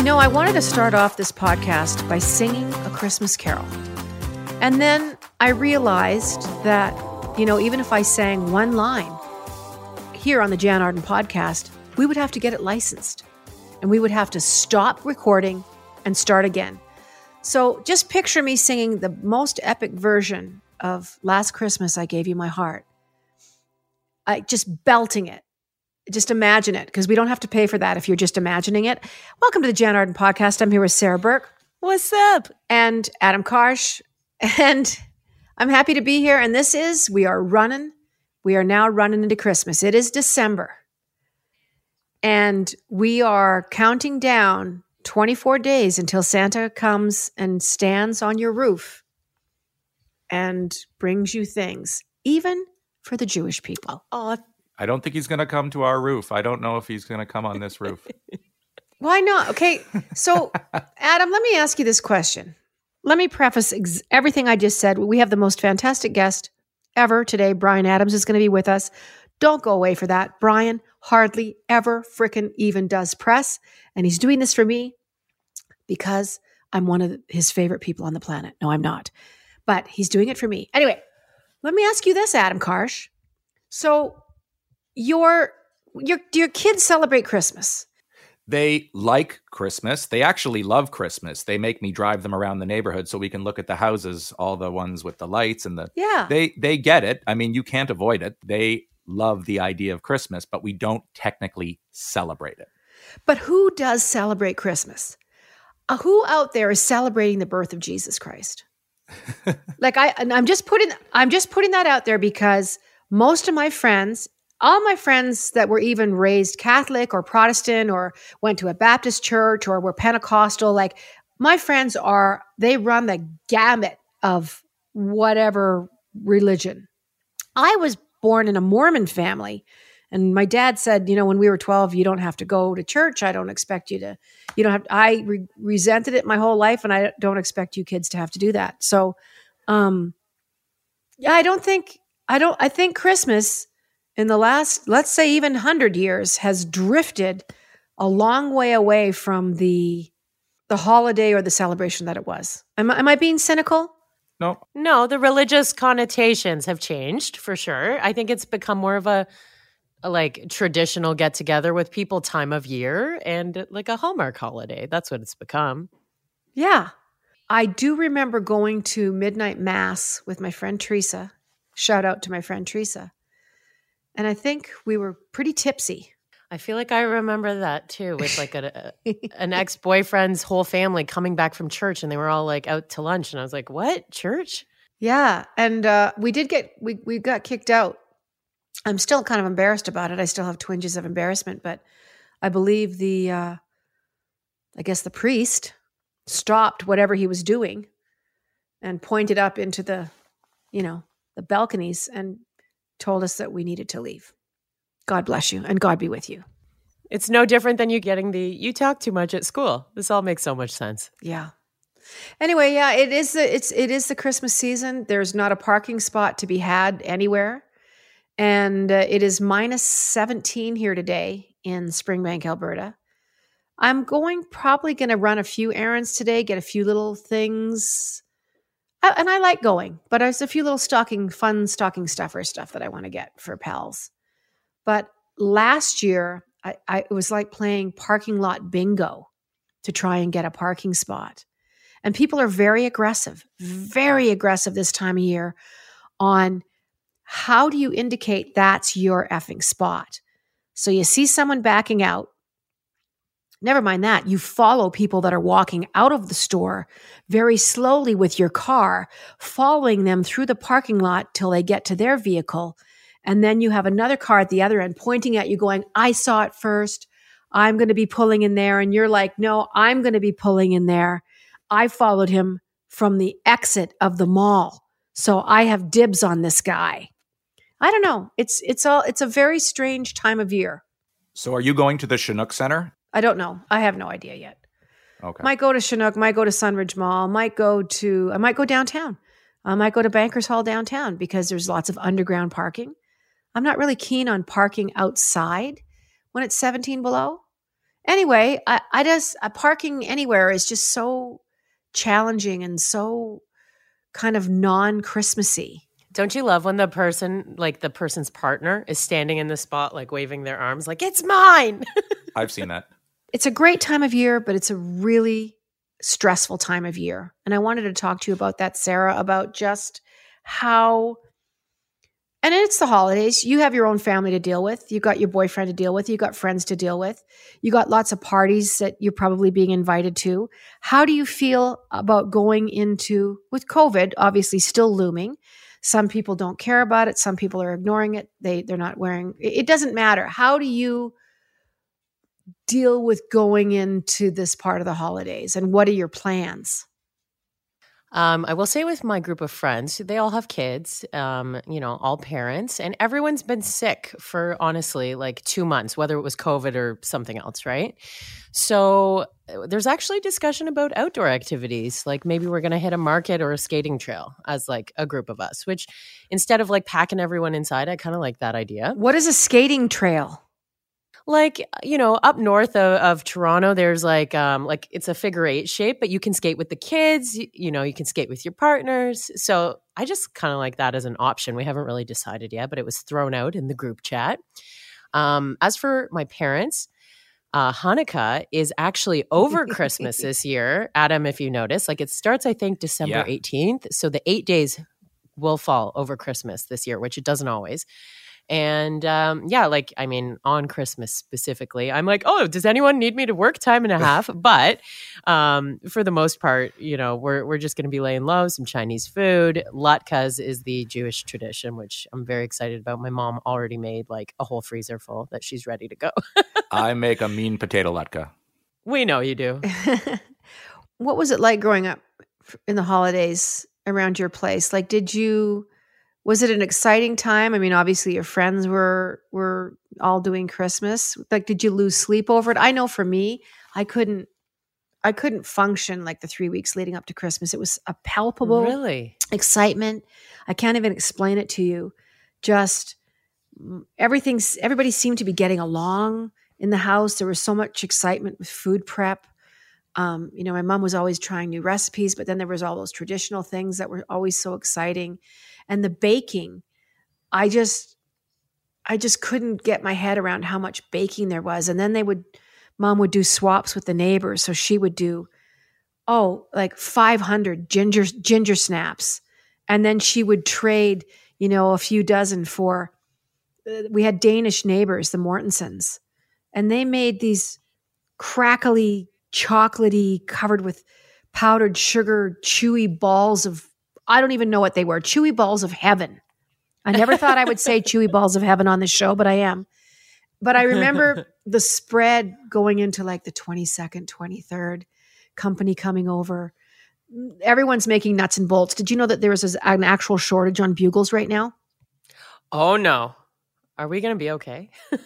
You know, I wanted to start off this podcast by singing a Christmas carol. And then I realized that, you know, even if I sang one line here on the Jann Arden podcast, we would have to get it licensed and we would have to stop recording and start again. So just picture me singing the most epic version of Last Christmas I Gave You My Heart. I just belting it just imagine it because we don't have to pay for that if you're just imagining it. Welcome to the Jann Arden podcast. I'm here with Sarah Burke. What's up? And Adam Karsh. And I'm happy to be here. And this is, we are running. We are now running into Christmas. It is December. And we are counting down 24 days until Santa comes and stands on your roof and brings you things, even for the Jewish people. Oh, I don't think he's going to come to our roof. I don't know if he's going to come on this roof. Why not? Okay. So, Adam, let me ask you this question. Let me preface ex- everything I just said. We have the most fantastic guest ever today. Bryan Adams is going to be with us. Don't go away for that. Bryan hardly ever frickin' even does press. And he's doing this for me because I'm one of his favorite people on the planet. No, I'm not. But he's doing it for me. Anyway, let me ask you this, Adam Karsh. So, your your your kids celebrate Christmas. They like Christmas. They actually love Christmas. They make me drive them around the neighborhood so we can look at the houses, all the ones with the lights and the Yeah. They they get it. I mean, you can't avoid it. They love the idea of Christmas, but we don't technically celebrate it. But who does celebrate Christmas? Uh, who out there is celebrating the birth of Jesus Christ? like I and I'm just putting I'm just putting that out there because most of my friends all my friends that were even raised Catholic or Protestant or went to a Baptist church or were Pentecostal, like my friends are, they run the gamut of whatever religion. I was born in a Mormon family. And my dad said, you know, when we were 12, you don't have to go to church. I don't expect you to, you don't have, I re- resented it my whole life and I don't expect you kids to have to do that. So, um, yeah, I don't think, I don't, I think Christmas in the last, let's say, even 100 years, has drifted a long way away from the the holiday or the celebration that it was. Am, am I being cynical? No. No, the religious connotations have changed for sure. I think it's become more of a, a like traditional get together with people time of year and like a Hallmark holiday. That's what it's become. Yeah. I do remember going to midnight mass with my friend Teresa. Shout out to my friend Teresa. And I think we were pretty tipsy. I feel like I remember that too, with like a, a an ex boyfriend's whole family coming back from church, and they were all like out to lunch, and I was like, "What church?" Yeah, and uh, we did get we we got kicked out. I'm still kind of embarrassed about it. I still have twinges of embarrassment, but I believe the uh, I guess the priest stopped whatever he was doing and pointed up into the you know the balconies and told us that we needed to leave. God bless you and God be with you. It's no different than you getting the you talk too much at school. This all makes so much sense. Yeah. Anyway, yeah, it is the it's it is the Christmas season. There's not a parking spot to be had anywhere. And uh, it is minus 17 here today in Springbank, Alberta. I'm going probably going to run a few errands today, get a few little things And I like going, but there's a few little stocking, fun stocking stuffer stuff that I want to get for pals. But last year, I, I, it was like playing parking lot bingo to try and get a parking spot. And people are very aggressive, very aggressive this time of year on how do you indicate that's your effing spot? So you see someone backing out, Never mind that. You follow people that are walking out of the store very slowly with your car, following them through the parking lot till they get to their vehicle. And then you have another car at the other end pointing at you, going, I saw it first. I'm going to be pulling in there. And you're like, no, I'm going to be pulling in there. I followed him from the exit of the mall. So I have dibs on this guy. I don't know. It's it's all it's a very strange time of year. So are you going to the Chinook Center? I don't know. I have no idea yet. Okay. Might go to Chinook, might go to Sunridge Mall, might go to, I might go downtown. I might go to Bankers Hall downtown because there's lots of underground parking. I'm not really keen on parking outside when it's 17 below. anyway, I, I just uh, parking anywhere is just so challenging and so kind of non Christmassy. Don't you love when the person, like the person's partner, is standing in the spot, like waving their arms, like, it's mine? I've seen that. It's a great time of year, but it's a really stressful time of year. And I wanted to talk to you about that, Sarah, about just how and it's the holidays. You have your own family to deal with. You got your boyfriend to deal with. You got friends to deal with. You got lots of parties that you're probably being invited to. How do you feel about going into with COVID obviously still looming? Some people don't care about it. Some people are ignoring it. They they're not wearing it doesn't matter. How do you deal with going into this part of the holidays and what are your plans? Um, I will say with my group of friends, they all have kids, um, you know, all parents, and everyone's been sick for honestly like two months, whether it was COVID or something else, right? So uh, there's actually discussion about outdoor activities, like maybe we're going to hit a market or a skating trail as like a group of us, which instead of like packing everyone inside, I kind of like that idea. What is a skating trail? Like you know up north of, of, toronto there's like um like it's a figure eight shape but you can skate with the kids you, you know you can skate with your partners so i just kind of like that as an option we haven't really decided yet but it was thrown out in the group chat um as for my parents uh, Hanukkah is actually over Christmas this year. Adam, if you notice, like it starts, I think, December yeah. 18th. So the eight days will fall over Christmas this year, which it doesn't always. And um, yeah, like, I mean, on Christmas specifically, I'm like, oh, does anyone need me to work time and a half? but um, for the most part, you know, we're, we're just going to be laying low, some Chinese food. Latkes is the Jewish tradition, which I'm very excited about. My mom already made like a whole freezer full that she's ready to go. I make a mean potato latke. We know you do. what was it like growing up in the holidays around your place? Like, did you was it an exciting time? I mean, obviously your friends were were all doing Christmas. Like did you lose sleep over it? I know for me, I couldn't I couldn't function like the 3 weeks leading up to Christmas. It was a palpable really excitement. I can't even explain it to you. Just mm, everything's everybody seemed to be getting along in the house. There was so much excitement with food prep. Um, you know, my mom was always trying new recipes, but then there was all those traditional things that were always so exciting and the baking i just i just couldn't get my head around how much baking there was. And then they would mom would do swaps with the neighbors. So she would do oh like 500 ginger ginger snaps. And then she would trade you know a few dozen for uh, we had danish neighbors the mortensons and they made these crackly chocolatey covered with powdered sugar chewy balls of I don't even know what they were. Chewy balls of heaven. I never thought I would say chewy balls of heaven on this show, but I am. But I remember the spread going into like the 22nd, 23rd, company coming over. Everyone's making nuts and bolts. Did you know that there is an actual shortage on bugles right now? Oh, no. Are we going to be okay?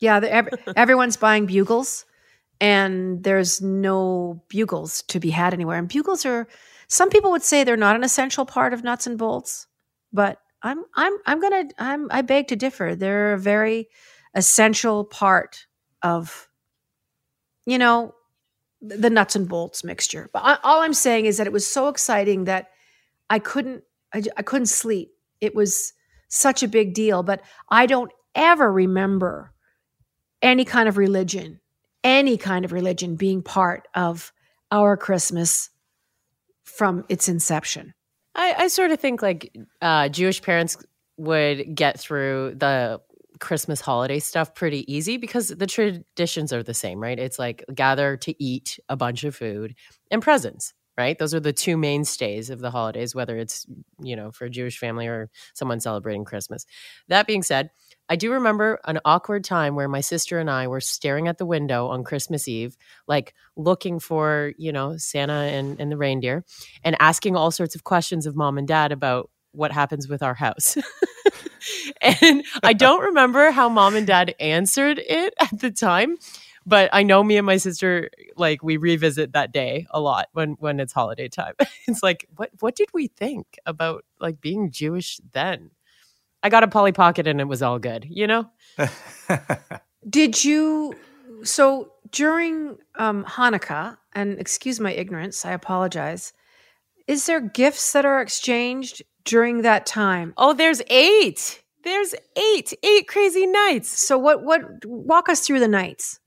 yeah, the, every, everyone's buying bugles, and there's no bugles to be had anywhere. And bugles are some people would say they're not an essential part of nuts and bolts, but I'm I'm I'm gonna I'm I beg to differ. They're a very essential part of you know the nuts and bolts mixture. But I, all I'm saying is that it was so exciting that I couldn't I, I couldn't sleep. It was such a big deal. But I don't ever remember any kind of religion, any kind of religion being part of our Christmas from its inception. I, I sort of think like uh, Jewish parents would get through the Christmas holiday stuff pretty easy because the traditions are the same, right? It's like gather to eat a bunch of food and presents, right? Those are the two mainstays of the holidays, whether it's, you know, for a Jewish family or someone celebrating Christmas. That being said, I do remember an awkward time where my sister and I were staring at the window on Christmas Eve, like looking for, you know, Santa and, and the reindeer and asking all sorts of questions of mom and dad about what happens with our house. and I don't remember how mom and dad answered it at the time, but I know me and my sister like we revisit that day a lot when when it's holiday time. it's like what what did we think about like being Jewish then? I got a Polly Pocket and it was all good, you know? Did you so during um, Hanukkah, and excuse my ignorance, I apologize. Is there gifts that are exchanged during that time? Oh, there's eight. There's eight, eight crazy nights. So what? What? Walk us through the nights.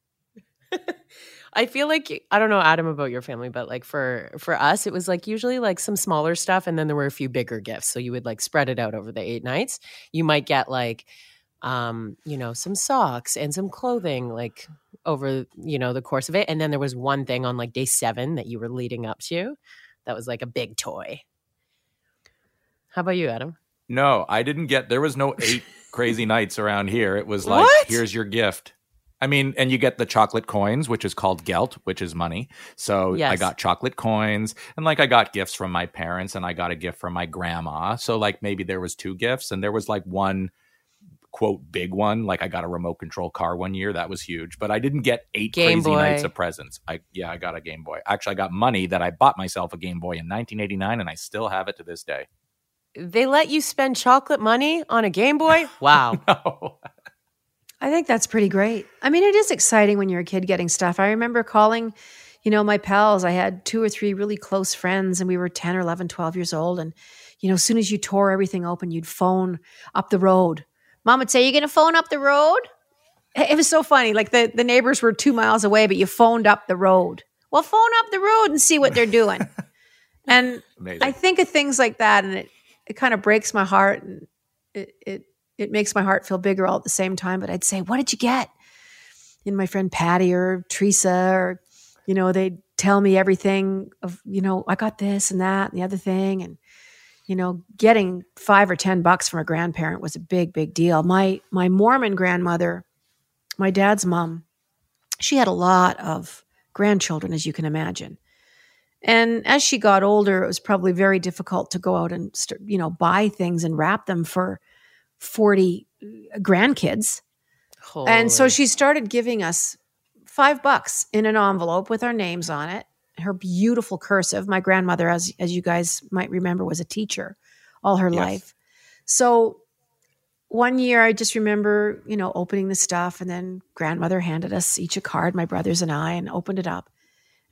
I feel like I don't know Adam about your family, but like for for us, it was like usually like some smaller stuff, and then there were a few bigger gifts. So you would like spread it out over the eight nights. You might get like, um, you know, some socks and some clothing, like over you know the course of it, and then there was one thing on like day seven that you were leading up to, that was like a big toy. How about you, Adam? No, I didn't get. There was no eight crazy nights around here. It was like, What? here's your gift. I mean, and you get the chocolate coins, which is called gelt, which is money. So I got chocolate coins, and like I got gifts from my parents, and I got a gift from my grandma. So like maybe there was two gifts, and there was like one quote big one. Like I got a remote control car one year, that was huge. But I didn't get eight Game crazy nights of presents. I yeah, I got a Game Boy. Actually, I got money that I bought myself a Game Boy in 1989, and I still have it to this day. They let you spend chocolate money on a Game Boy? Wow. No. I think that's pretty great. I mean, it is exciting when you're a kid getting stuff. I remember calling, you know, my pals. I had two or three really close friends, and we were 10 or 11, 12 years old. And, you know, as soon as you tore everything open, you'd phone up the road. Mom would say, You're going to phone up the road? It was so funny. Like the, the neighbors were two miles away, but you phoned up the road. Well, phone up the road and see what they're doing. and Amazing. I think of things like that, and it it kind of breaks my heart, and it it it makes my heart feel bigger all at the same time. But I'd say, "What did you get?" And my friend Patty or Teresa, or you know, they'd tell me everything of you know, I got this and that and the other thing, and you know, getting five or ten bucks from a grandparent was a big big deal. My my Mormon grandmother, my dad's mom, she had a lot of grandchildren, as you can imagine. And as she got older, it was probably very difficult to go out and you know buy things and wrap them for forty uh, grandkids. And so she started giving us five bucks in an envelope with our names on it. Her beautiful cursive. My grandmother, as as you guys might remember, was a teacher all her Yes. life. So one year I just remember, you know, opening the stuff and then grandmother handed us each a card, my brothers and I, and opened it up.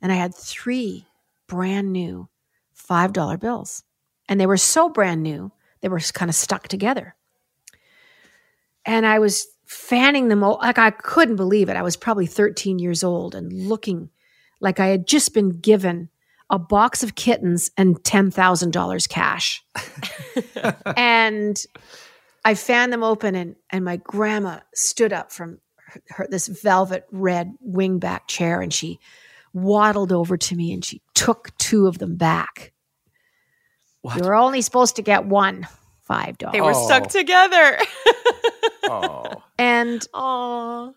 And I had three brand new $5 bills. And they were so brand new, they were kind of stuck together. And I was fanning them, o- like I couldn't believe it. I was probably 13 years old and looking like I had just been given a box of kittens and $10,000 cash. and I fanned them open, and, and my grandma stood up from her, her, this velvet red wingback chair and she waddled over to me and she took two of them back. What? You were only supposed to get one, five dollars. they were Oh. stuck together. oh. And Aw.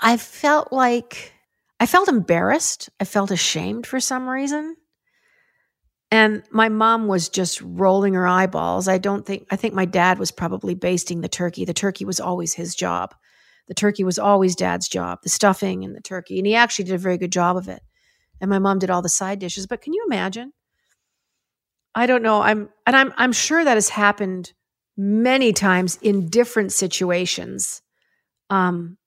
I felt like I felt embarrassed. I felt ashamed for some reason. And my mom was just rolling her eyeballs. I don't think, I think my dad was probably basting the turkey. The turkey was always his job. The turkey was always dad's job, the stuffing and the turkey. And he actually did a very good job of it. And my mom did all the side dishes. But can you imagine? I don't know. I'm, and I'm, I'm sure that has happened many times in different situations. Um,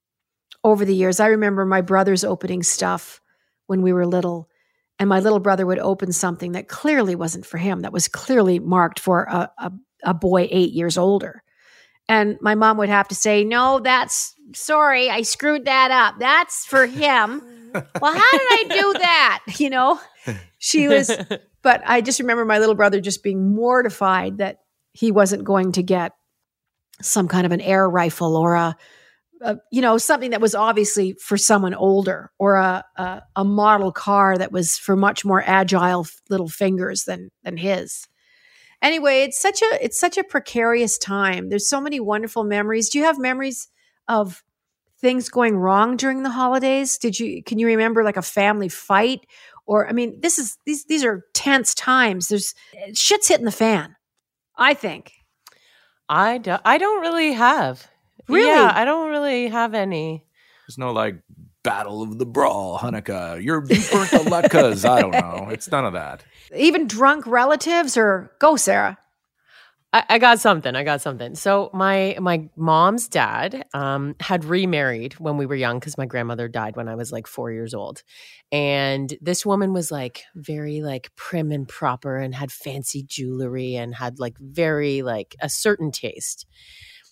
over the years. I remember my brothers opening stuff when we were little, and my little brother would open something that clearly wasn't for him, that was clearly marked for a, a, a boy eight years older. And my mom would have to say, No, that's sorry, I screwed that up. That's for him. well, how did I do that? You know, she was, but I just remember my little brother just being mortified that he wasn't going to get some kind of an air rifle or a, a you know something that was obviously for someone older or a, a a model car that was for much more agile little fingers than than his. Anyway it's such a it's such a precarious time. There's so many wonderful memories. Do you have memories of things going wrong during the holidays? Did you can you remember like a family fight? Or i mean this is these these are tense times. There's shit's hitting the fan i think I don't. I don't really have. Really? Yeah, I don't really have any. There's no like Battle of the Brawl, Hanukkah. You're you burnt the latkes. I don't know. It's none of that. even drunk relatives or go sarah I, I got something. I got something. So my my mom's dad um, had remarried when we were young because my grandmother died when I was like four years old, and this woman was like very like prim and proper and had fancy jewelry and had like very like a certain taste.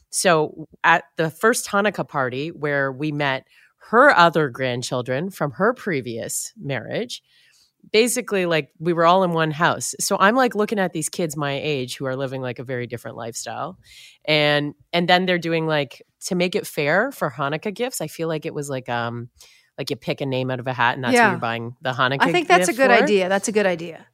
So at the first Hanukkah party where we met her other grandchildren from her previous marriage, basically like we were all in one house. So I'm like looking at these kids my age who are living like a very different lifestyle. And and then they're doing like to make it fair for Hanukkah gifts, I feel like it was like um like you pick a name out of a hat and that's Yeah. you're buying the Hanukkah I think that's a good for. idea. That's a good idea.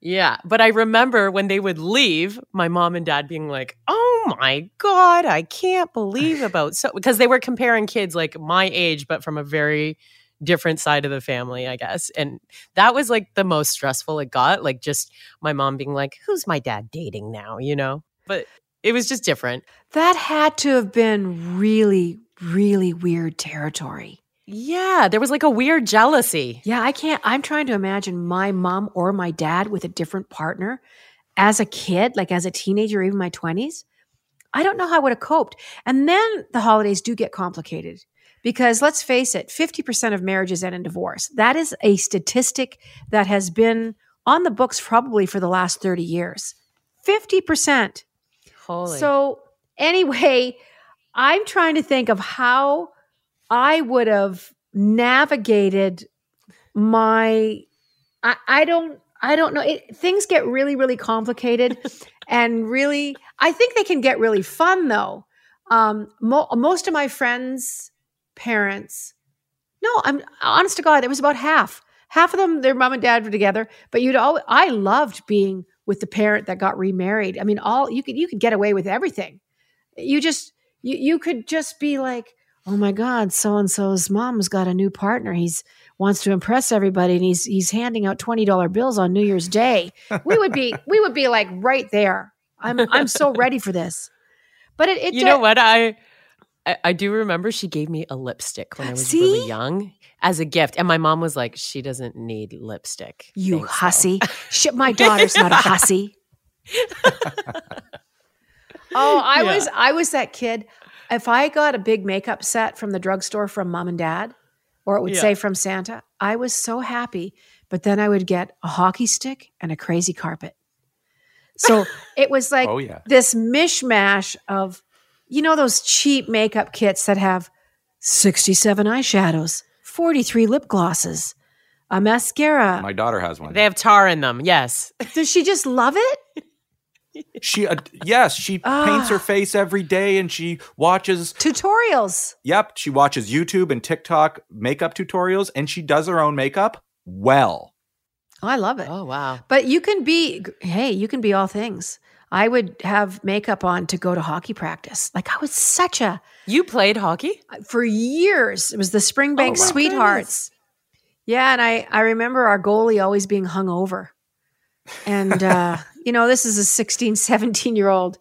Yeah, but I remember when they would leave, my mom and dad being like, "Oh my god, I can't believe about so because they were comparing kids like my age but from a very different side of the family, I guess. And that was like the most stressful it got, like just my mom being like, "Who's my dad dating now?" you know? But it was just different. That had to have been really, really weird territory. Yeah, there was like a weird jealousy. Yeah, I can't. I'm trying to imagine my mom or my dad with a different partner as a kid, like as a teenager, even my 20s. I don't know how I would have coped. And then the holidays do get complicated because let's face it 50% of marriages end in divorce. That is a statistic that has been on the books probably for the last 30 years. 50%. Holy. So, anyway, I'm trying to think of how I would have navigated my I, I don't I don't know. It, things get really, really complicated and really I think they can get really fun though. Um, mo- most of my friends' parents, no, I'm honest to God, it was about half. Half of them, their mom and dad were together, but you'd always, I loved being with the parent that got remarried. I mean, all you could you could get away with everything. You just you you could just be like, oh my God, so and so's mom's got a new partner. He's wants to impress everybody, and he's he's handing out twenty dollar bills on New Year's Day. We would be we would be like right there. I'm I'm so ready for this. But it, it you know what I, I I do remember she gave me a lipstick when I was See? really young as a gift, and my mom was like, "She doesn't need lipstick." You Thanks, though." hussy. Shit, my daughter's not a hussy. oh, I Yeah. was I was that kid. If I got a big makeup set from the drugstore from mom and dad, or it would Yeah. say from Santa, I was so happy. But then I would get a hockey stick and a crazy carpet. So it was like oh yeah. this mishmash of, you know, those cheap makeup kits that have 67 eyeshadows, 43 lip glosses, a mascara. My daughter has one. They have tar in them. Yes. Does she just love it? She uh, yes, she paints her Ah. face every day and she watches Tutorials. yep, she watches YouTube and TikTok makeup tutorials and she does her own makeup well. Oh, I love it. Oh wow. But you can be, hey, you can be all things. I would have makeup on to go to hockey practice. Like I was such a, You played hockey? for years, it was the Springbank Oh. Sweethearts. Yeah. And I, I remember our goalie always being hung over. And, uh, you know, this is a 16, 17 year old.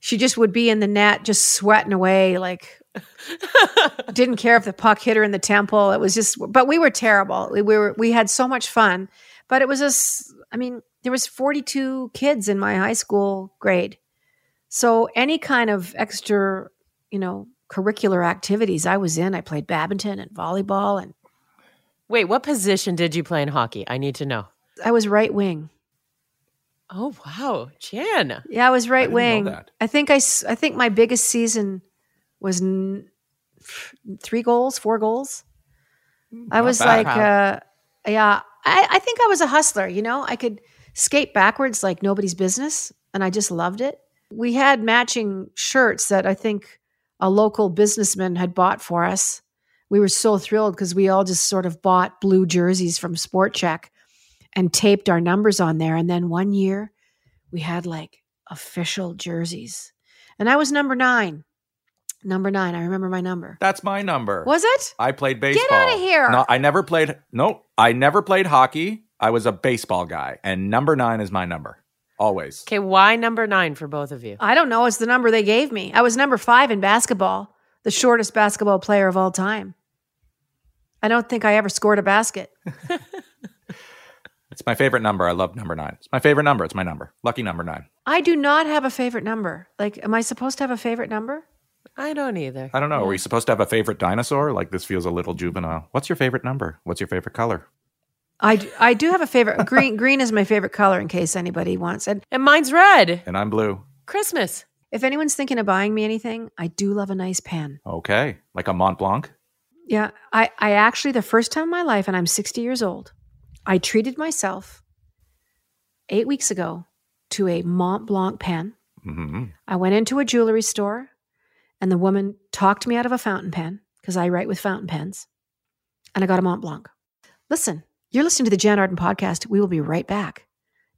She just would be in the net, just sweating away. Like, didn't care if the puck hit her in the temple. It was just, but we were terrible. We were, we had so much fun, but it was just, I mean, there was 42 kids in my high school grade. So any kind of extra, you know, curricular activities I was in, I played badminton and volleyball and Wait, what position did you play in hockey? I need to know. I was right wing. Oh wow, Jann. Yeah, I was right didn't wing. I think I, s- I think my biggest season was n- three goals, four goals. I was bad. like, uh, yeah, I, I think I was a hustler. You know, I could skate backwards like nobody's business, and I just loved it. We had matching shirts that I think a local businessman had bought for us. We were so thrilled because we all just sort of bought blue jerseys from Sport Chek and taped our numbers on there. And then one year, we had like official jerseys, and I was number nine. Number nine. I remember my number. That's my number. Was it? I played baseball. outta here. No, I never played. No, I never played hockey. I was a baseball guy, and number nine is my number. Always. Okay, why number nine for both of you? I don't know. It's the number they gave me. I was number five in basketball, the shortest basketball player of all time. I don't think I ever scored a basket. It's my favorite number. I love number nine. It's my favorite number. It's my number. Lucky number nine. I do not have a favorite number. Like, am I supposed to have a favorite number? I don't either. I don't know. Are we supposed to have a favorite dinosaur? Like this feels a little juvenile. What's your favorite number? What's your favorite color? I, d- I do have a favorite. Green green is my favorite color in case anybody wants it. And mine's red. And I'm blue. Christmas. If anyone's thinking of buying me anything, I do love a nice pen. Okay. Like a Mont Blanc? Yeah, I, I actually, the first time in my life, and I'm 60 years old, I treated myself eight weeks ago to a Mont Blanc pen. hmm I went into a jewelry store and the woman talked me out of a fountain pen because I write with fountain pens. And I got a Mont Blanc. Listen, you're listening to the Jann Arden podcast. We will be right back.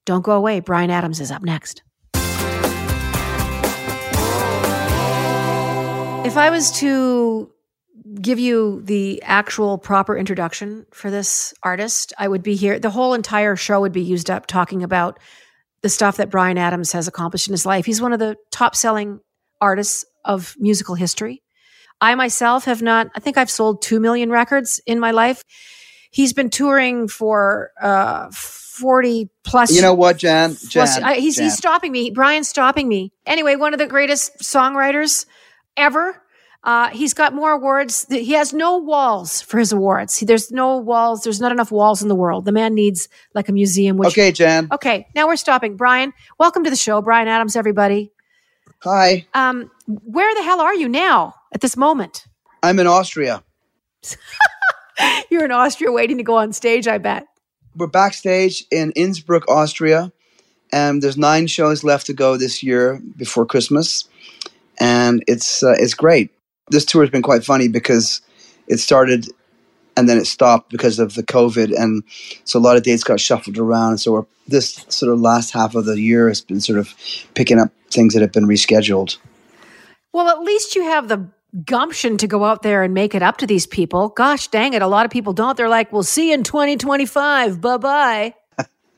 Don't go away. Bryan Adams is up next. If I was to give you the actual proper introduction for this artist, I would be here. The whole entire show would be used up talking about the stuff that Bryan Adams has accomplished in his life. He's one of the top selling artists of musical history. I myself have not, I think I've sold 2 million records in my life. He's been touring for uh, 40 plus You know what, Jann? Jann, plus, I, he's, Jann. he's stopping me. Bryan's stopping me. Anyway, one of the greatest songwriters ever. Uh, he's got more awards. He has no walls for his awards. There's no walls. There's not enough walls in the world. The man needs like a museum. Which, okay, Jann. Okay. Now we're stopping. Bryan, welcome to the show. Bryan Adams, everybody. Hi. Um, where the hell are you now at this moment? I'm in Austria. You're in Austria waiting to go on stage, I bet. We're backstage in Innsbruck, Austria, and there's nine shows left to go this year before Christmas, and it's uh, it's great. This tour has been quite funny because it started and then it stopped because of the COVID, and so a lot of dates got shuffled around. So we're, this sort of last half of the year has been sort of picking up things that have been rescheduled. Well, at least you have the gumption to go out there and make it up to these people. Gosh dang it. A lot of people don't. They're like, we'll see you in 2025. Bye bye.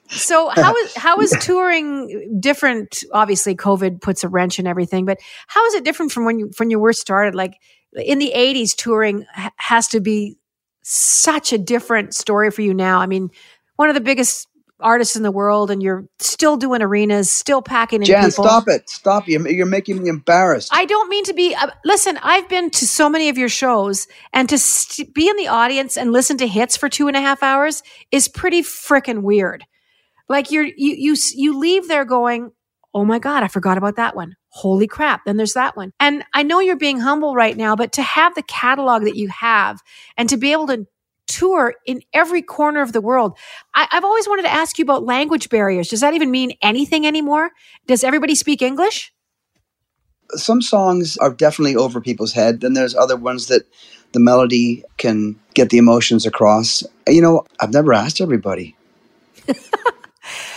So how is how is touring different? Obviously, COVID puts a wrench in everything, but how is it different from when you when you were started? Like in the '80s, touring has to be such a different story for you now. I mean, one of the biggest artists in the world, and you're still doing arenas, still packing in Jann, people. stop it! Stop! You're, you're making me embarrassed. I don't mean to be. Uh, listen, I've been to so many of your shows, and to st- be in the audience and listen to hits for two and a half hours is pretty freaking weird. Like you're you you you leave there going, "Oh my god, I forgot about that one. Holy crap!" Then there's that one. And I know you're being humble right now, but to have the catalog that you have and to be able to tour in every corner of the world, I, I've always wanted to ask you about language barriers. Does that even mean anything anymore? Does everybody speak English? some songs are definitely over people's head. Then there's other ones that the melody can get the emotions across. You know, I've never asked everybody.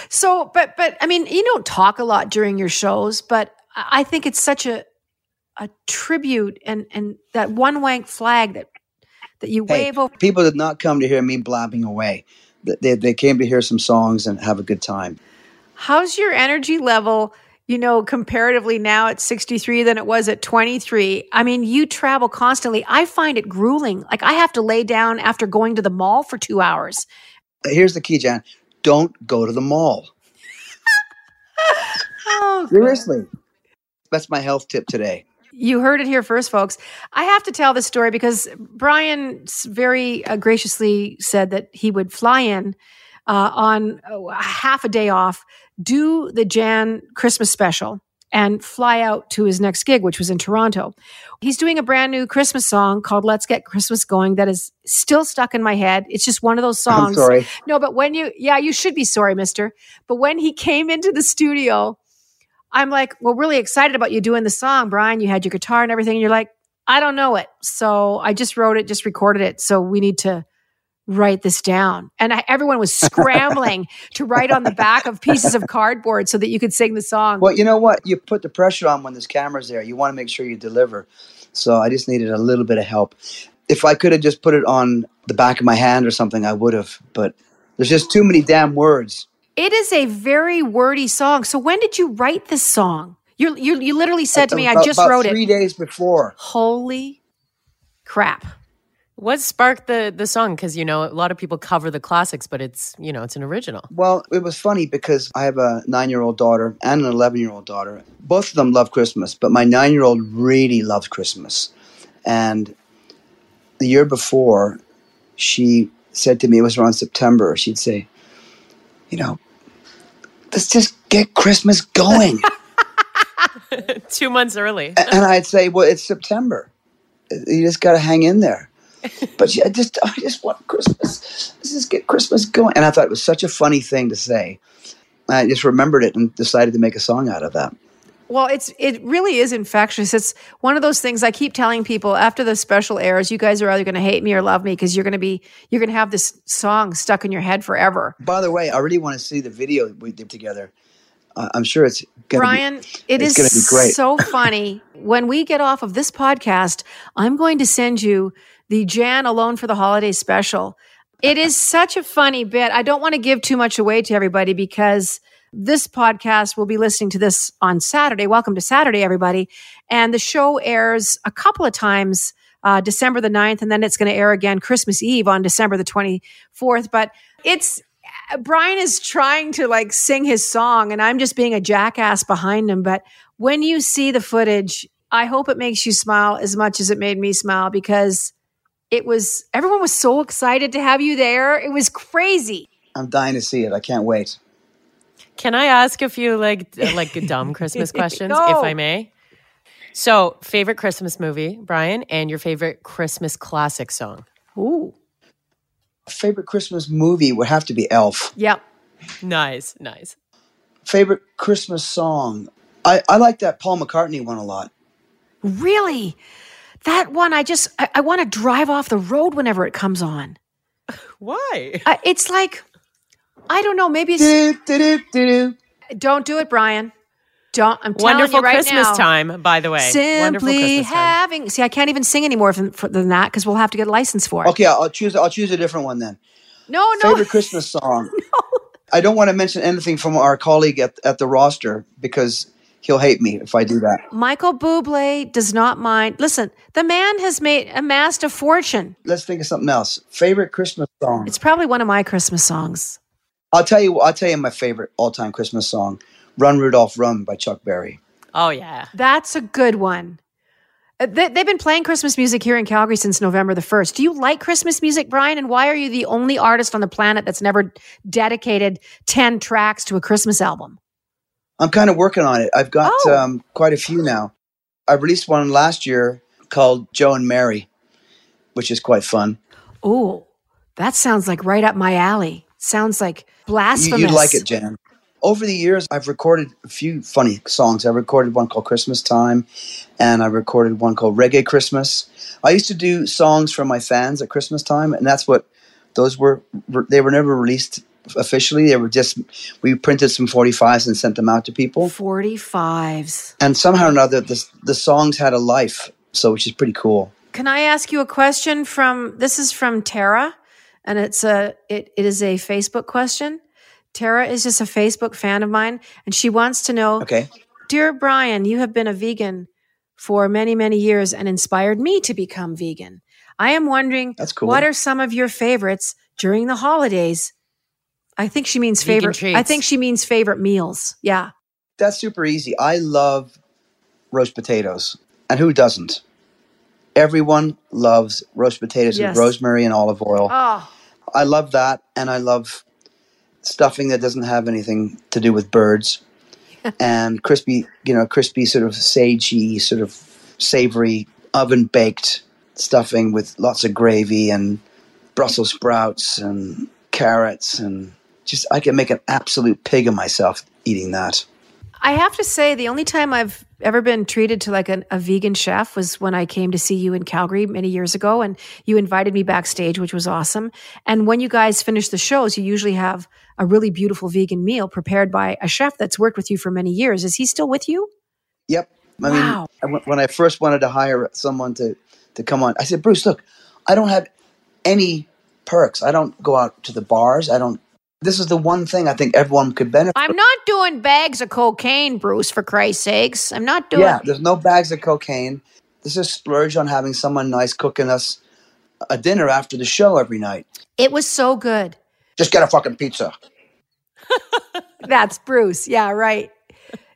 So, but but I mean, you don't talk a lot during your shows, but I I think it's such a a tribute and and that one wank flag that that you Hey, wave over. people did not come to hear me blabbing away. They, they, came to hear some songs and have a good time. How's your energy level? You know, comparatively now at 63 than it was at 23. I mean, you travel constantly. I find it grueling. Like I have to lay down after going to the mall for two hours. Uh, here's the key, Jann. Don't go to the mall. Oh, Seriously. That's my health tip today. You heard it here first, folks. I have to tell this story because Bryan very uh, graciously said that he would fly in uh, on uh, half a day off, do the Jann Christmas special, and fly out to his next gig, which was in Toronto. He's doing a brand new Christmas song called Let's Get Christmas Going that is still stuck in my head. It's just one of those songs. I'm sorry. No, but when you, yeah, you should be sorry, mister. But when he came into the studio, I'm like, well, really excited about you doing the song, Bryan. You had your guitar and everything. And you're like, I don't know it. So I just wrote it, just recorded it. So we need to write this down. And I, everyone was scrambling to write on the back of pieces of cardboard so that you could sing the song. Well, you know what? You put the pressure on when this cameras there. You want to make sure you deliver. So I just needed a little bit of help. If I could have just put it on the back of my hand or something, I would have. But there's just too many damn words. It is a very wordy song. So when did you write this song? You you, you literally said to me, I just about wrote three it. days before. Holy crap. What sparked the the song? Because you know a lot of people cover the classics, but it's you know it's an original. Well, it was funny because I have a nine year old daughter and an 11 year old daughter. Both of them love Christmas, but my nine year old really loves Christmas. And the year before, she said to me, it was around September, she'd say, You know, let's just get Christmas going. Two months early. And I'd say, Well, it's September. You just got to hang in there. But she, I just, I just want Christmas. Let's just get Christmas going. And I thought it was such a funny thing to say. I just remembered it and decided to make a song out of that. Well, it's it really is infectious. It's one of those things I keep telling people after the special airs, you guys are either going to hate me or love me because you're going to be you're going to have this song stuck in your head forever. By the way, I really want to see the video we did together. Uh, I'm sure it's going Bryan, it it's is gonna be great. so funny. when we get off of this podcast, I'm going to send you the Jann Alone for the Holiday special. It is such a funny bit. I don't want to give too much away to everybody because this podcast will be listening to this on Saturday. Welcome to Saturday, everybody. And the show airs a couple of times, uh, December the 9th, and then it's going to air again Christmas Eve on December the 24th. But it's, Bryan is trying to like sing his song, and I'm just being a jackass behind him. But when you see the footage, I hope it makes you smile as much as it made me smile because it was, everyone was so excited to have you there. It was crazy. I'm dying to see it. I can't wait. Can I ask a few like like dumb Christmas questions, Go. if I may? So, favorite Christmas movie, Bryan, and your favorite Christmas classic song. Ooh. Favorite Christmas movie would have to be Elf. Yep. Nice, nice. Favorite Christmas song. I, I like that Paul McCartney one a lot. Really? That one, I just, I, I want to drive off the road whenever it comes on. Why? Uh, it's like, I don't know, maybe it's, don't do it, Bryan. Don't, I'm telling Wonderful you right Christmas now. time, by the way. Wonderful Simply time. having, see, I can't even sing any more than, than that because we'll have to get a license for it. Okay, I'll choose. I'll choose a different one then. No, no. Favorite Christmas song. no. I don't want to mention anything from our colleague at, at the roster because he'll hate me if I do that. Michael Bublé does not mind. Listen, the man has made amassed a fortune. Let's think of something else. Favorite Christmas song. It's probably one of my Christmas songs. I'll tell you. I'll tell you my favorite all-time Christmas song, "Run Rudolph Run" by Chuck Berry. Oh yeah. That's a good one. Uh, They, they've been playing Christmas music here in Calgary since November the 1st. Do you like Christmas music, Bryan? And why are you the only artist on the planet that's never dedicated 10 tracks to a Christmas album? I'm kind of working on it. I've got Oh. um, quite a few now. I released one last year called Joe and Mary, which is quite fun. Oh, that sounds like right up my alley. Sounds like You, blasphemous. you'd like it, Jann. Over the years, I've recorded a few funny songs. I recorded one called Christmas Time, and I recorded one called Reggae Christmas. I used to do songs for my fans at Christmas time, and that's what those were. They were never released officially. They were just we printed some 45s and sent them out to people. 45s. And somehow or another, the the songs had a life, so which is pretty cool. Can I ask you a question from this is from Tara and it's a it, it is a Facebook question. Tara is just a Facebook fan of mine and she wants to know Okay. Dear Bryan, you have been a vegan for many, many years and inspired me to become vegan. I am wondering That's cool. what are some of your favorites during the holidays? I think she means Vegan favorite. I think she means favorite meals. Yeah. That's super easy. I love roast potatoes. And who doesn't? Everyone loves roast potatoes Yes. with rosemary and olive oil. Oh, I love that. And I love stuffing that doesn't have anything to do with birds. and crispy, you know, crispy, sort of sagey, sort of savory, oven baked stuffing with lots of gravy and Brussels sprouts and carrots. And just, I can make an absolute pig of myself eating that. I have to say, the only time I've ever been treated to like an, a vegan chef was when I came to see you in Calgary many years ago, and you invited me backstage, which was awesome. And when you guys finish the shows, you usually have a really beautiful vegan meal prepared by a chef that's worked with you for many years. Is he still with you? Yep. I Wow. mean, when I first wanted to hire someone to, to come on, I said, Bruce, look, I don't have any perks. I don't go out to the bars. I don't. This is the one thing I think everyone could benefit. I'm not doing bags of cocaine, Bruce. For Christ's sakes, I'm not doing. yeah, there's no bags of cocaine. This is splurge on having someone nice cooking us a dinner after the show every night. It was so good. Just get a fucking pizza. That's Bruce. Yeah, right.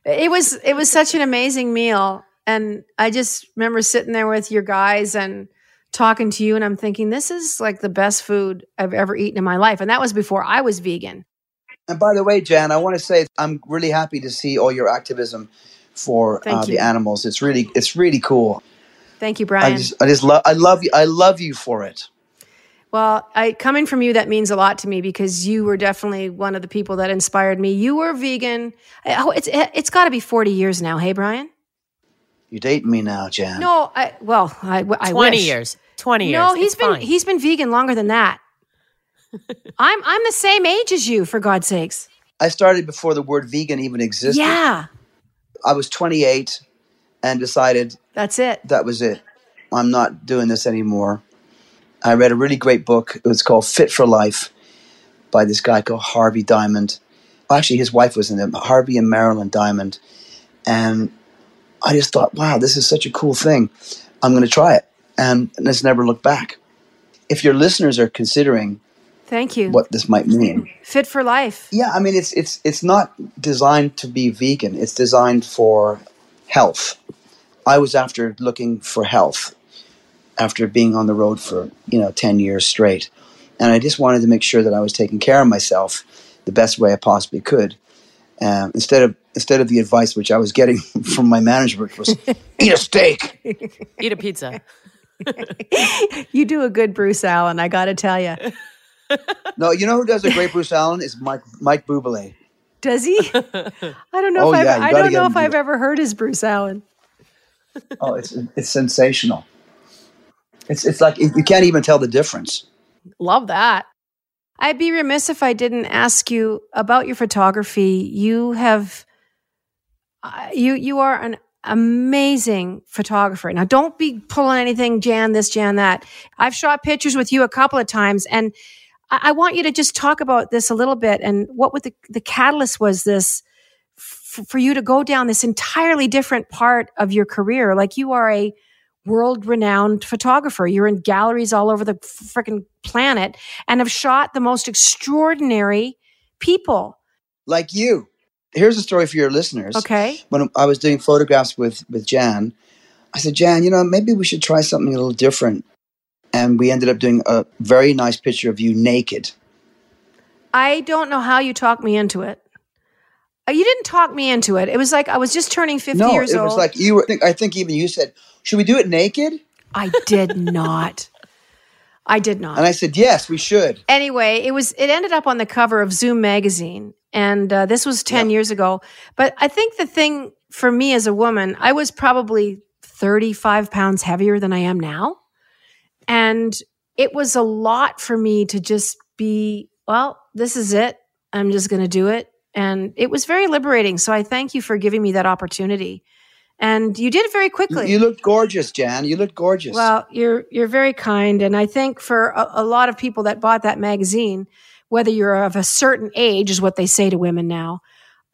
It was it was such an amazing meal and I just remember sitting there with your guys and talking to you and I'm thinking this is like the best food I've ever eaten in my life and that was before I was vegan. And by the way, Jann, I want to say I'm really happy to see all your activism for uh, you. the animals. It's really it's really cool. Thank you, I Bryan. just I just love I love you I love you for it. Well, I coming from you that means a lot to me because you were definitely one of the people that inspired me. You were vegan. Oh, it's it's got to be 40 years now, hey Bryan? You're dating me now, Jann. No, I well, I, I 20 wish. years. 20 years. No, he's It's been fine. he's been vegan longer than that. I'm I'm the same age as you for God's sakes. I started before the word vegan even existed. Yeah, I was 28 and decided that's it. that was it. I'm not doing this anymore. I read a really great book. It was called Fit for Life by this guy called Harvey Diamond. Actually, his wife was in it, Harvey and Marilyn Diamond. And I just thought, wow, this is such a cool thing. I'm going to try it. And, and it's never looked back. If your listeners are considering Thank you. what this might mean, Fit for life. yeah, I mean, it's it's it's not designed to be vegan. It's designed for health. I was after looking for health after being on the road for you know ten years straight, and I just wanted to make sure that I was taking care of myself the best way I possibly could. Um, instead of instead of the advice which I was getting from my manager, which was eat a steak. Eat a pizza. You do a good Bruce Allen, I got to tell you. No, you know who does a great Bruce Allen is Mike Mike Bublé. Does he? I don't know Oh, if I've, yeah, I don't know if I've it. ever heard his Bruce Allen. Oh, it's it's sensational. It's it's like you can't even tell the difference. Love that. I'd be remiss if I didn't ask you about your photography. You have uh, you you are an amazing photographer. Now don't be pulling anything Jann this Jann that. I've shot pictures with you a couple of times and I, I want you to just talk about this a little bit and what would the the catalyst was this f- for you to go down this entirely different part of your career like you are a world renowned photographer. You're in galleries all over the freaking planet and have shot the most extraordinary people. Like you. Here's a story for your listeners. Okay. When I was doing photographs with with Jann, I said, Jann, you know, maybe we should try something a little different. And we ended up doing a very nice picture of you naked. I don't know how you talked me into it. Uh, You didn't talk me into it. It was like I was just turning 50 no, years old. No, it old. was like you were. I think even you said, "Should we do it naked?" I did not. I did not. And I said, "Yes, we should." anyway, it was it ended up on the cover of Zoom magazine, and uh, this was ten Yeah. years ago. But I think the thing for me as a woman, I was probably thirty five pounds heavier than I am now, and it was a lot for me to just be well. This is it. I'm just going to do it, and it was very liberating. So I thank you for giving me that opportunity, and you did it very quickly. you looked gorgeous, Jann. You looked gorgeous. Well, you're you're very kind, and I think for a, a lot of people that bought that magazine, whether you're of a certain age, is what they say to women now.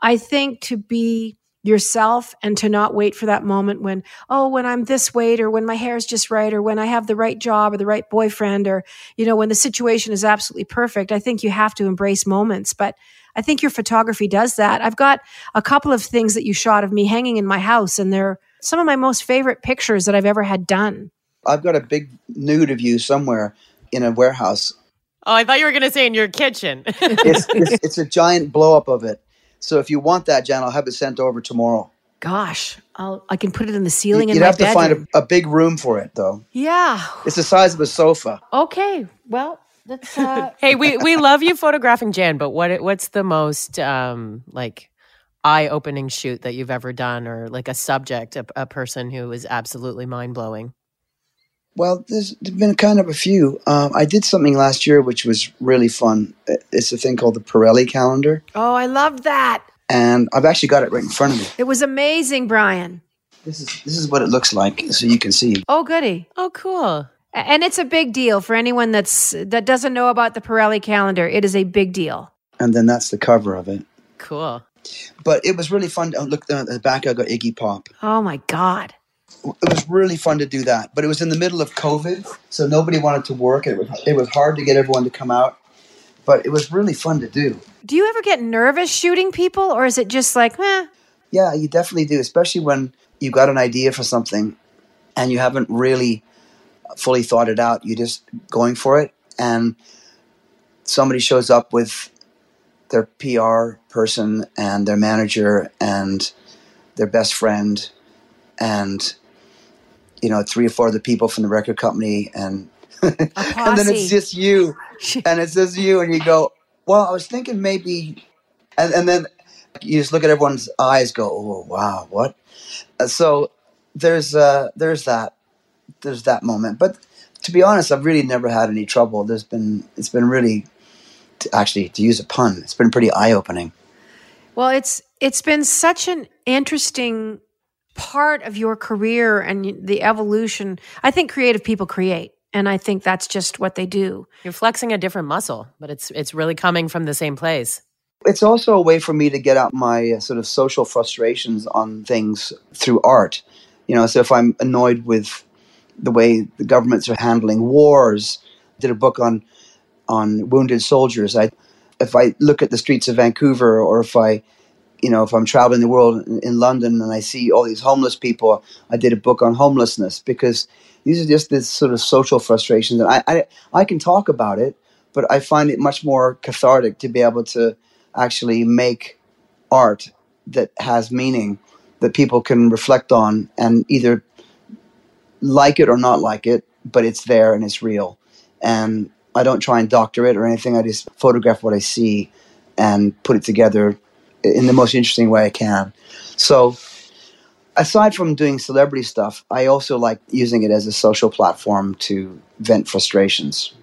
I think to be yourself and to not wait for that moment when oh when i'm this weight or when my hair is just right or when i have the right job or the right boyfriend or you know when the situation is absolutely perfect i think you have to embrace moments but i think your photography does that i've got a couple of things that you shot of me hanging in my house and they're some of my most favorite pictures that i've ever had done I've got a big nude of you somewhere in a warehouse. Oh, I thought you were going to say in your kitchen. It's, it's, it's a giant blow up of it. So if you want that, Jann, I'll have it sent over tomorrow. Gosh, I'll, I can put it in the ceiling You'd in my have to bedroom. find a, a big room for it, though. yeah. It's the size of a sofa. Okay. Well, that's uh, hey, we we love you photographing Jann, but what what's the most um like eye-opening shoot that you've ever done or like a subject, a, a person who is absolutely mind-blowing? Well, there's been kind of a few. Um, I did something last year which was really fun. It's a thing called the Pirelli calendar, oh, I loved that. and I've actually got it right in front of me. It was amazing, Bryan. This is this is what it looks like, so you can see. Oh, goody. Oh, cool. A- And it's a big deal for anyone that's that doesn't know about the Pirelli calendar. It is a big deal. And then that's the cover of it. Cool. But it was really fun. Oh, look at the back. I got Iggy Pop. Oh my God. it was really fun to do that. But it was in the middle of COVID, so nobody wanted to work. It was it was hard to get everyone to come out, but it was really fun to do. Do you ever get nervous shooting people, or is it just like, eh? Yeah, you definitely do, especially when you got an idea for something and you haven't really fully thought it out. You're just going for it, and somebody shows up with their PR person and their manager and their best friend and you know three or four other people from the record company and and then it's just you. And it's just you and you go well i was thinking maybe and, and then you just look at everyone's eyes go oh wow what? Uh, so there's uh there's that there's that moment but to be honest i've really never had any trouble there's been it's been really to actually to use a pun it's been pretty eye-opening well it's it's been such an interesting part of your career and the evolution. I think creative people create, and I think that's just what they do. You're flexing a different muscle, but it's it's really coming from the same place. It's also a way for me to get out my uh, sort of social frustrations on things through art. You know, so if I'm annoyed with the way the governments are handling wars, I did a book on on wounded soldiers. I if I look at the streets of Vancouver or if I you know, if I'm traveling the world in, in, London and I see all these homeless people, I did a book on homelessness because these are just this sort of social frustration that I, I, I can talk about it, but I find it much more cathartic to be able to actually make art that has meaning that people can reflect on and either like it or not like it, but it's there and it's real. And I don't try and doctor it or anything. I just photograph what I see and put it together in the most interesting way I can. So, aside from doing celebrity stuff, I also like using it as a social platform to vent frustrations.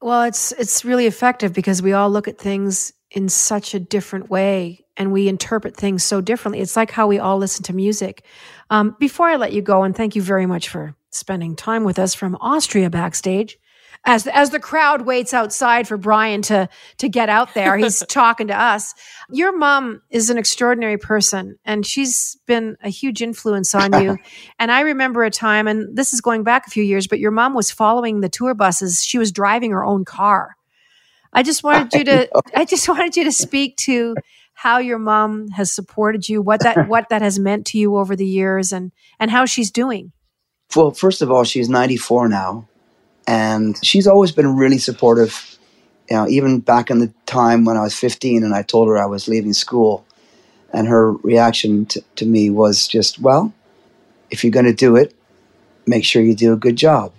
Well, it's it's really effective because we all look at things in such a different way and we interpret things so differently. It's like how we all listen to music. Um, before I let you go, and thank you very much for spending time with us from Austria backstage as as the crowd waits outside for Bryan to to get out there, he's talking to us. Your mom is an extraordinary person, and she's been a huge influence on you. and I remember a time, and this is going back a few years, but your mom was following the tour buses. She was driving her own car. I just wanted you to. I, I just wanted you to speak to how your mom has supported you, what that what that has meant to you over the years, and and how she's doing. Well, first of all, she's ninety four now and she's always been really supportive. You know, even back in the time when I was 15 and I told her I was leaving school, and her reaction to, to me was just, well, if you're going to do it, make sure you do a good job.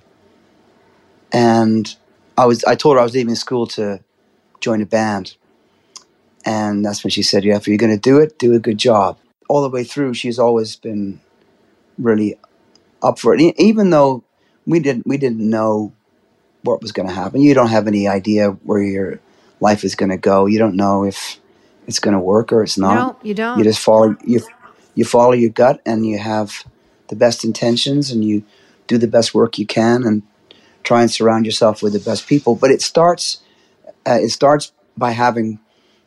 And I was, I told her I was leaving school to join a band. And that's when she said, yeah, if you're going to do it, do a good job. All the way through, she's always been really up for it. Even though we didn't, we didn't know what was going to happen. You don't have any idea where your life is going to go. You don't know if it's going to work or it's not. No, you don't. You just follow you you follow your gut and you have the best intentions and you do the best work you can and try and surround yourself with the best people. But it starts uh, it starts by having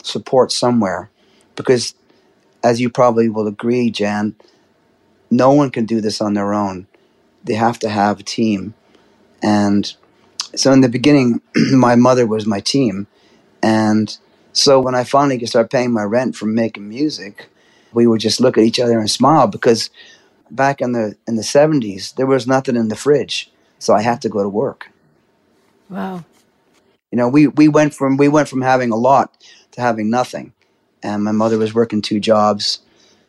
support somewhere because as you probably will agree, Jann, no one can do this on their own. They have to have a team. And so in the beginning, my mother was my team, and so when I finally could start paying my rent from making music, we would just look at each other and smile because back in the in the seventies there was nothing in the fridge, so I had to go to work. Wow. You know, we, we went from we went from having a lot to having nothing. And my mother was working two jobs.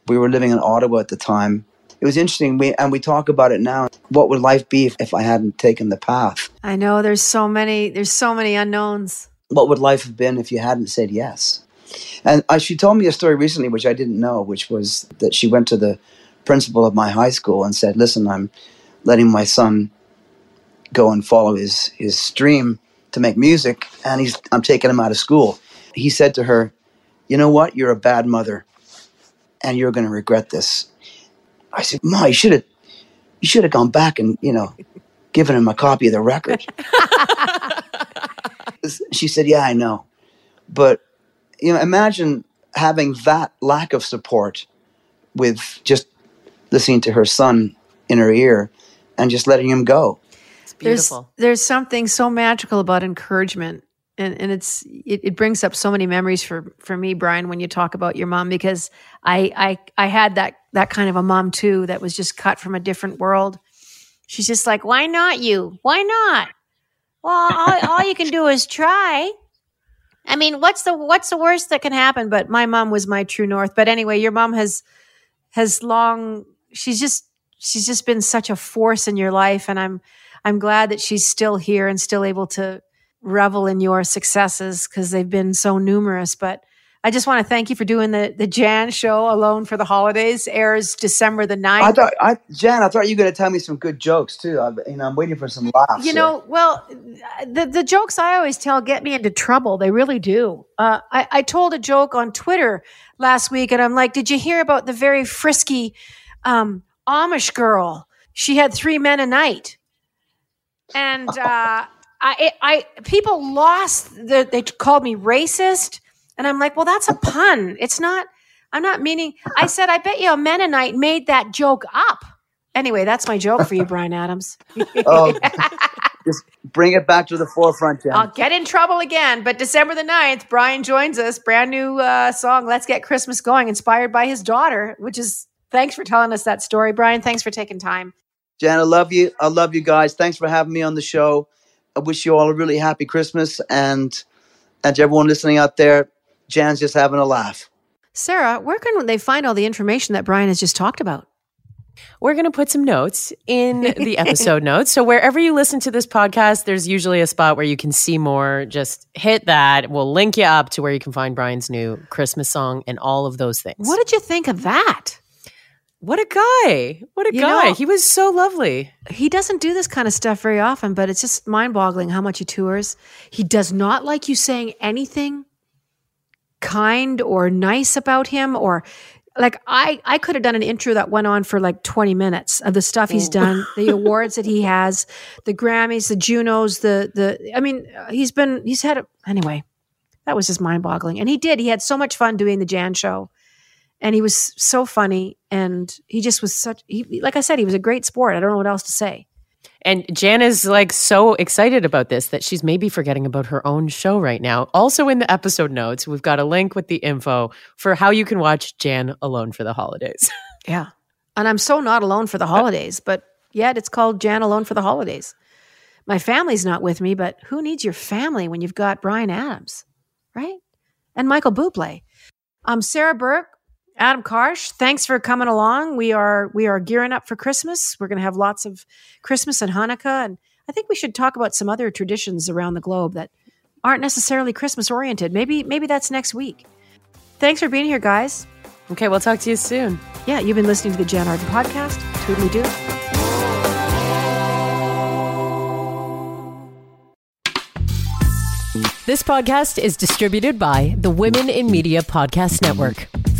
We were living in Ottawa at the time it was interesting. We and we talk about it now. What would life be if, if I hadn't taken the path? I know there's so many there's so many unknowns. What would life have been if you hadn't said yes? And uh, she told me a story recently, which I didn't know, which was that she went to the principal of my high school and said, "Listen, I'm letting my son go and follow his his dream to make music, and he's I'm taking him out of school." He said to her, "You know what? You're a bad mother, and you're going to regret this." I said, Ma, you should have you should have gone back and, you know, given him a copy of the record. she said, Yeah, I know. But you know, imagine having that lack of support with just listening to her son in her ear and just letting him go. There's there's something so magical about encouragement. And and it's it, it brings up so many memories for for me bryan when you talk about your mom because i i i had that that kind of a mom too that was just cut from a different world. She's just like why not you? Why not? Well all, all you can do is try. I mean what's the what's the worst that can happen? But my mom was my true north. But anyway your mom has has long she's just she's just been such a force in your life. And i'm i'm glad that she's still here and still able to revel in your successes because they've been so numerous but i just want to thank you for doing the the jann show alone for the holidays airs december the 9th I thought, I, Jann, I thought you were going to tell me some good jokes too. I, you know, I'm waiting for some laughs. you here. know well the, the jokes i always tell get me into trouble they really do uh, I, I told a joke on twitter last week and i'm like did you hear about the very frisky um, amish girl she had three men a night and uh, I, I people lost the, they called me racist and i'm like well that's a pun it's not i'm not meaning i said i bet you a mennonite made that joke up anyway that's my joke for you bryan adams oh, just bring it back to the forefront, Jann. I'll get in trouble again. But December the 9th, Bryan joins us. Brand new uh, song, Let's Get Christmas Going, inspired by his daughter, which is thanks for telling us that story, Bryan. Thanks for taking time. Jann, I love you. I love you guys. Thanks for having me on the show. I wish you all a really happy Christmas and and to everyone listening out there, Jann's just having a laugh. Sarah, where can they find all the information that Bryan has just talked about? We're going to put some notes in the episode notes. So wherever you listen to this podcast, there's usually a spot where you can see more. Just hit that. We'll link you up to where you can find Bryan's new Christmas song and all of those things. What did you think of that? What a guy. What a You guy. know- he was so lovely. He doesn't do this kind of stuff very often, but it's just mind boggling how much he tours. He does not like you saying anything kind or nice about him or like I, I could have done an intro that went on for like 20 minutes of the stuff he's done, the awards that he has, the Grammys, the Junos, the the I mean, he's been he's had a, anyway. That was just mind boggling. And he did. He had so much fun doing the Jann show. And he was so funny and he just was such he like I said, he was a great sport. I don't know what else to say. And Jann is like so excited about this that she's maybe forgetting about her own show right now. Also, in the episode notes, we've got a link with the info for how you can watch Jann alone for the holidays. Yeah. And I'm so not alone for the uh, holidays, but yet it's called Jann Alone for the Holidays. My family's not with me, but who needs your family when you've got Bryan Adams, right? And Michael Bublé. I'm Sarah Burke, Adam Karsh. Thanks for coming along. We are we are gearing up for Christmas. We're going to have lots of Christmas and Hanukkah, and I think we should talk about some other traditions around the globe that aren't necessarily Christmas oriented. Maybe maybe that's next week. Thanks for being here, guys. okay, we'll talk to you soon. Yeah, you've been listening to the Jann Arden podcast. Toodly do. This podcast is distributed by the Women in Media Podcast Network.